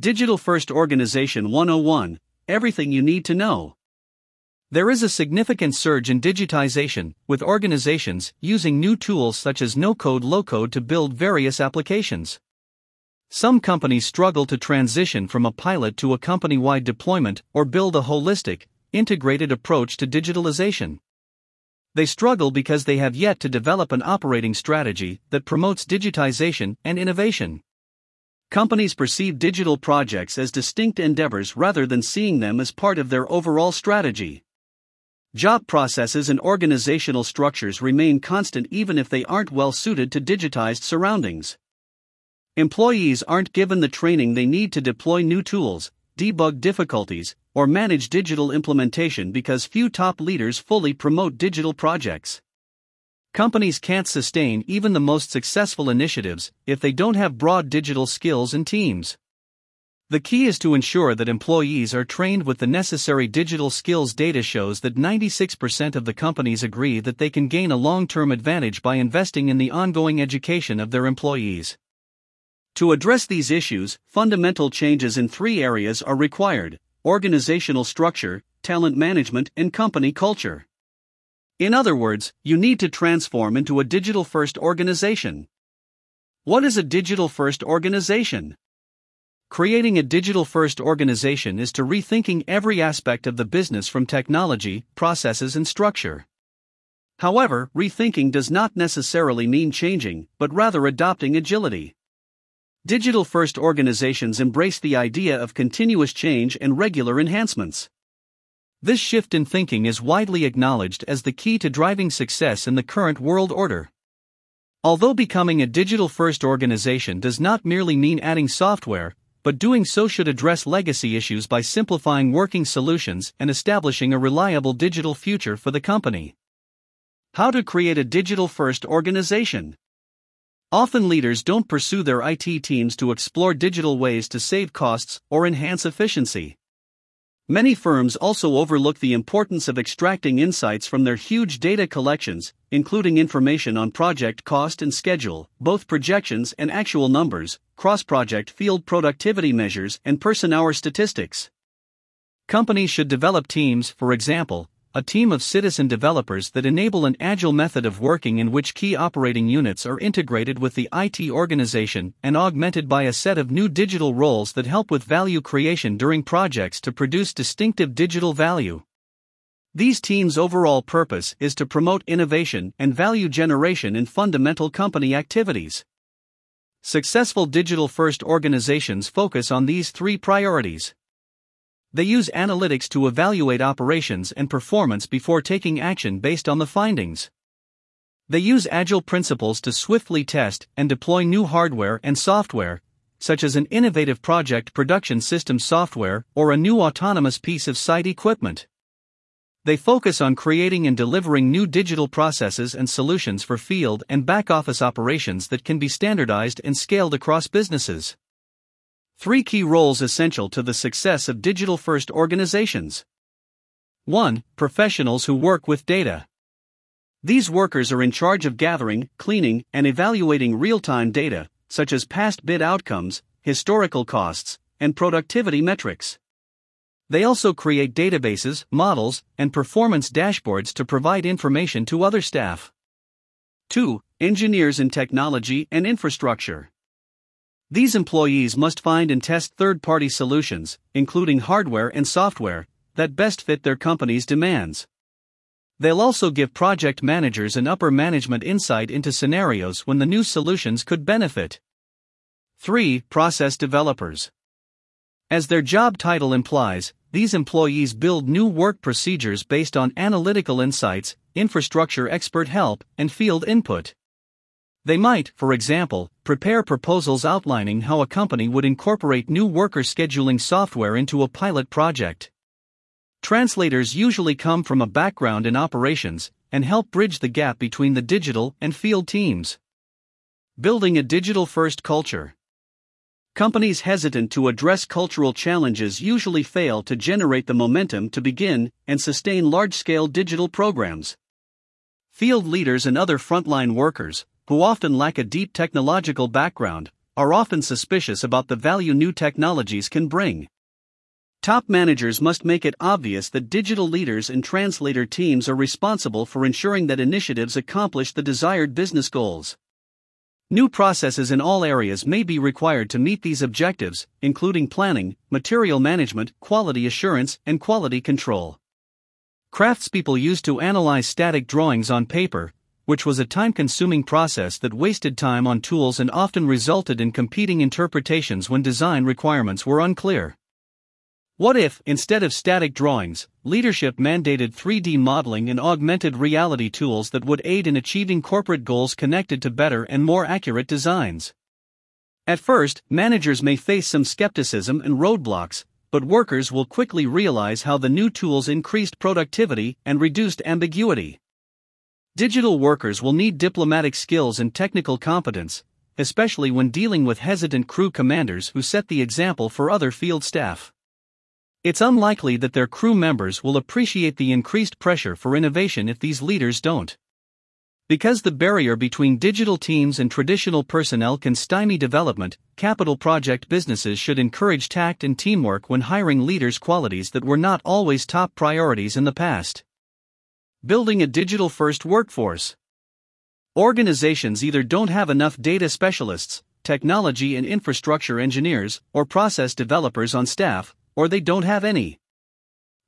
Digital First Organization 101 Everything you need to know. There is a significant surge in digitization, with organizations using new tools such as no code low code to build various applications. Some companies struggle to transition from a pilot to a company wide deployment or build a holistic, integrated approach to digitalization. They struggle because they have yet to develop an operating strategy that promotes digitization and innovation. Companies perceive digital projects as distinct endeavors rather than seeing them as part of their overall strategy. Job processes and organizational structures remain constant even if they aren't well suited to digitized surroundings. Employees aren't given the training they need to deploy new tools, debug difficulties, or manage digital implementation because few top leaders fully promote digital projects. Companies can't sustain even the most successful initiatives if they don't have broad digital skills and teams. The key is to ensure that employees are trained with the necessary digital skills. Data shows that 96% of the companies agree that they can gain a long term advantage by investing in the ongoing education of their employees. To address these issues, fundamental changes in three areas are required organizational structure, talent management, and company culture. In other words, you need to transform into a digital first organization. What is a digital first organization? Creating a digital first organization is to rethinking every aspect of the business from technology, processes, and structure. However, rethinking does not necessarily mean changing, but rather adopting agility. Digital first organizations embrace the idea of continuous change and regular enhancements. This shift in thinking is widely acknowledged as the key to driving success in the current world order. Although becoming a digital first organization does not merely mean adding software, but doing so should address legacy issues by simplifying working solutions and establishing a reliable digital future for the company. How to create a digital first organization. Often leaders don't pursue their IT teams to explore digital ways to save costs or enhance efficiency. Many firms also overlook the importance of extracting insights from their huge data collections, including information on project cost and schedule, both projections and actual numbers, cross project field productivity measures, and person hour statistics. Companies should develop teams, for example, a team of citizen developers that enable an agile method of working in which key operating units are integrated with the IT organization and augmented by a set of new digital roles that help with value creation during projects to produce distinctive digital value. These teams' overall purpose is to promote innovation and value generation in fundamental company activities. Successful digital first organizations focus on these three priorities. They use analytics to evaluate operations and performance before taking action based on the findings. They use agile principles to swiftly test and deploy new hardware and software, such as an innovative project production system software or a new autonomous piece of site equipment. They focus on creating and delivering new digital processes and solutions for field and back office operations that can be standardized and scaled across businesses. Three key roles essential to the success of digital first organizations. 1. Professionals who work with data. These workers are in charge of gathering, cleaning, and evaluating real time data, such as past bid outcomes, historical costs, and productivity metrics. They also create databases, models, and performance dashboards to provide information to other staff. 2. Engineers in technology and infrastructure. These employees must find and test third party solutions, including hardware and software, that best fit their company's demands. They'll also give project managers and upper management insight into scenarios when the new solutions could benefit. 3. Process developers. As their job title implies, these employees build new work procedures based on analytical insights, infrastructure expert help, and field input. They might, for example, prepare proposals outlining how a company would incorporate new worker scheduling software into a pilot project. Translators usually come from a background in operations and help bridge the gap between the digital and field teams. Building a digital first culture. Companies hesitant to address cultural challenges usually fail to generate the momentum to begin and sustain large scale digital programs. Field leaders and other frontline workers, who often lack a deep technological background, are often suspicious about the value new technologies can bring. Top managers must make it obvious that digital leaders and translator teams are responsible for ensuring that initiatives accomplish the desired business goals. New processes in all areas may be required to meet these objectives, including planning, material management, quality assurance, and quality control. Craftspeople used to analyze static drawings on paper, which was a time consuming process that wasted time on tools and often resulted in competing interpretations when design requirements were unclear. What if, instead of static drawings, leadership mandated 3D modeling and augmented reality tools that would aid in achieving corporate goals connected to better and more accurate designs? At first, managers may face some skepticism and roadblocks, but workers will quickly realize how the new tools increased productivity and reduced ambiguity. Digital workers will need diplomatic skills and technical competence, especially when dealing with hesitant crew commanders who set the example for other field staff. It's unlikely that their crew members will appreciate the increased pressure for innovation if these leaders don't. Because the barrier between digital teams and traditional personnel can stymie development, capital project businesses should encourage tact and teamwork when hiring leaders qualities that were not always top priorities in the past. Building a digital first workforce. Organizations either don't have enough data specialists, technology and infrastructure engineers, or process developers on staff, or they don't have any.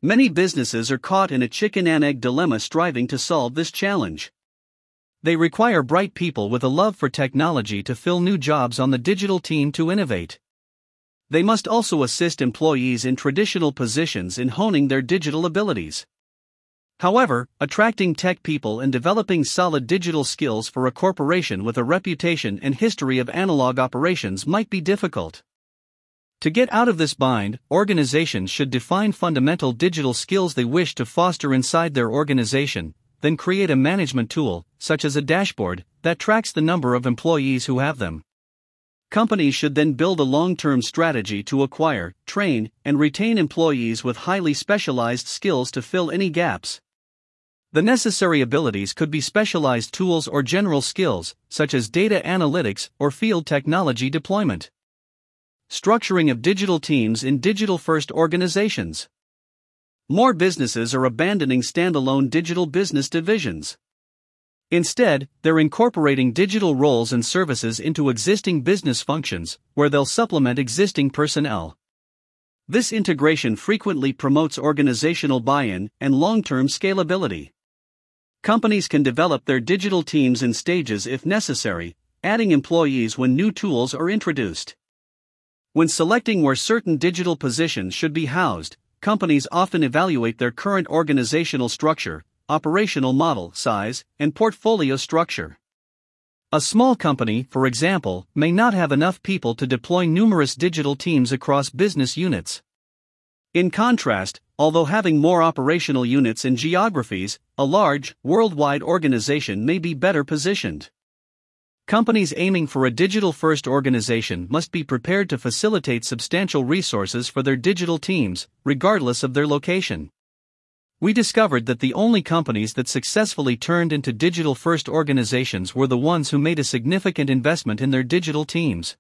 Many businesses are caught in a chicken and egg dilemma striving to solve this challenge. They require bright people with a love for technology to fill new jobs on the digital team to innovate. They must also assist employees in traditional positions in honing their digital abilities. However, attracting tech people and developing solid digital skills for a corporation with a reputation and history of analog operations might be difficult. To get out of this bind, organizations should define fundamental digital skills they wish to foster inside their organization, then create a management tool, such as a dashboard, that tracks the number of employees who have them. Companies should then build a long term strategy to acquire, train, and retain employees with highly specialized skills to fill any gaps. The necessary abilities could be specialized tools or general skills, such as data analytics or field technology deployment. Structuring of digital teams in digital first organizations. More businesses are abandoning standalone digital business divisions. Instead, they're incorporating digital roles and services into existing business functions, where they'll supplement existing personnel. This integration frequently promotes organizational buy in and long term scalability. Companies can develop their digital teams in stages if necessary, adding employees when new tools are introduced. When selecting where certain digital positions should be housed, companies often evaluate their current organizational structure, operational model size, and portfolio structure. A small company, for example, may not have enough people to deploy numerous digital teams across business units. In contrast, although having more operational units in geographies, a large, worldwide organization may be better positioned. Companies aiming for a digital first organization must be prepared to facilitate substantial resources for their digital teams, regardless of their location. We discovered that the only companies that successfully turned into digital first organizations were the ones who made a significant investment in their digital teams.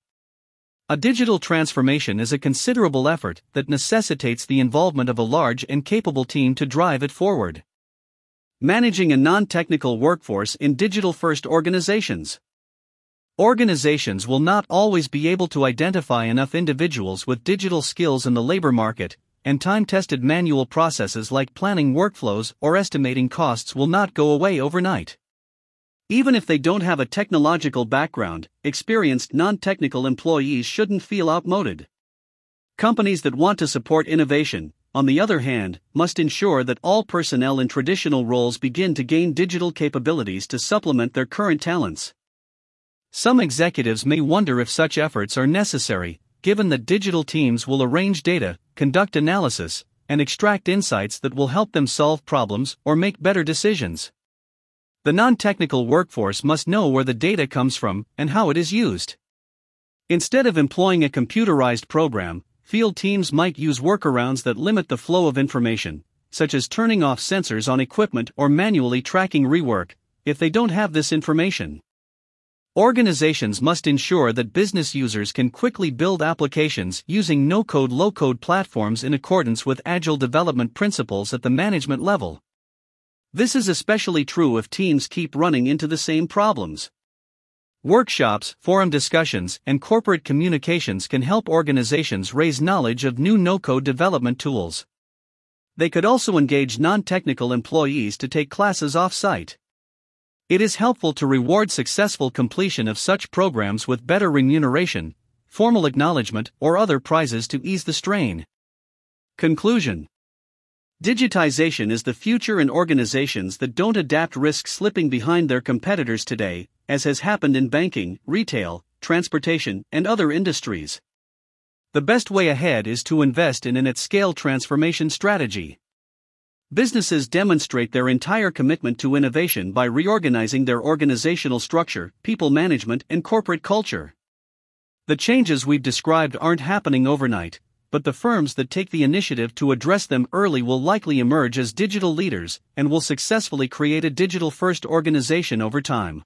A digital transformation is a considerable effort that necessitates the involvement of a large and capable team to drive it forward. Managing a non technical workforce in digital first organizations. Organizations will not always be able to identify enough individuals with digital skills in the labor market, and time tested manual processes like planning workflows or estimating costs will not go away overnight. Even if they don't have a technological background, experienced non technical employees shouldn't feel outmoded. Companies that want to support innovation, on the other hand, must ensure that all personnel in traditional roles begin to gain digital capabilities to supplement their current talents. Some executives may wonder if such efforts are necessary, given that digital teams will arrange data, conduct analysis, and extract insights that will help them solve problems or make better decisions. The non technical workforce must know where the data comes from and how it is used. Instead of employing a computerized program, field teams might use workarounds that limit the flow of information, such as turning off sensors on equipment or manually tracking rework, if they don't have this information. Organizations must ensure that business users can quickly build applications using no code low code platforms in accordance with agile development principles at the management level. This is especially true if teams keep running into the same problems. Workshops, forum discussions, and corporate communications can help organizations raise knowledge of new no code development tools. They could also engage non technical employees to take classes off site. It is helpful to reward successful completion of such programs with better remuneration, formal acknowledgement, or other prizes to ease the strain. Conclusion Digitization is the future in organizations that don't adapt risk slipping behind their competitors today, as has happened in banking, retail, transportation, and other industries. The best way ahead is to invest in an at scale transformation strategy. Businesses demonstrate their entire commitment to innovation by reorganizing their organizational structure, people management, and corporate culture. The changes we've described aren't happening overnight, but the firms that take the initiative to address them early will likely emerge as digital leaders and will successfully create a digital first organization over time.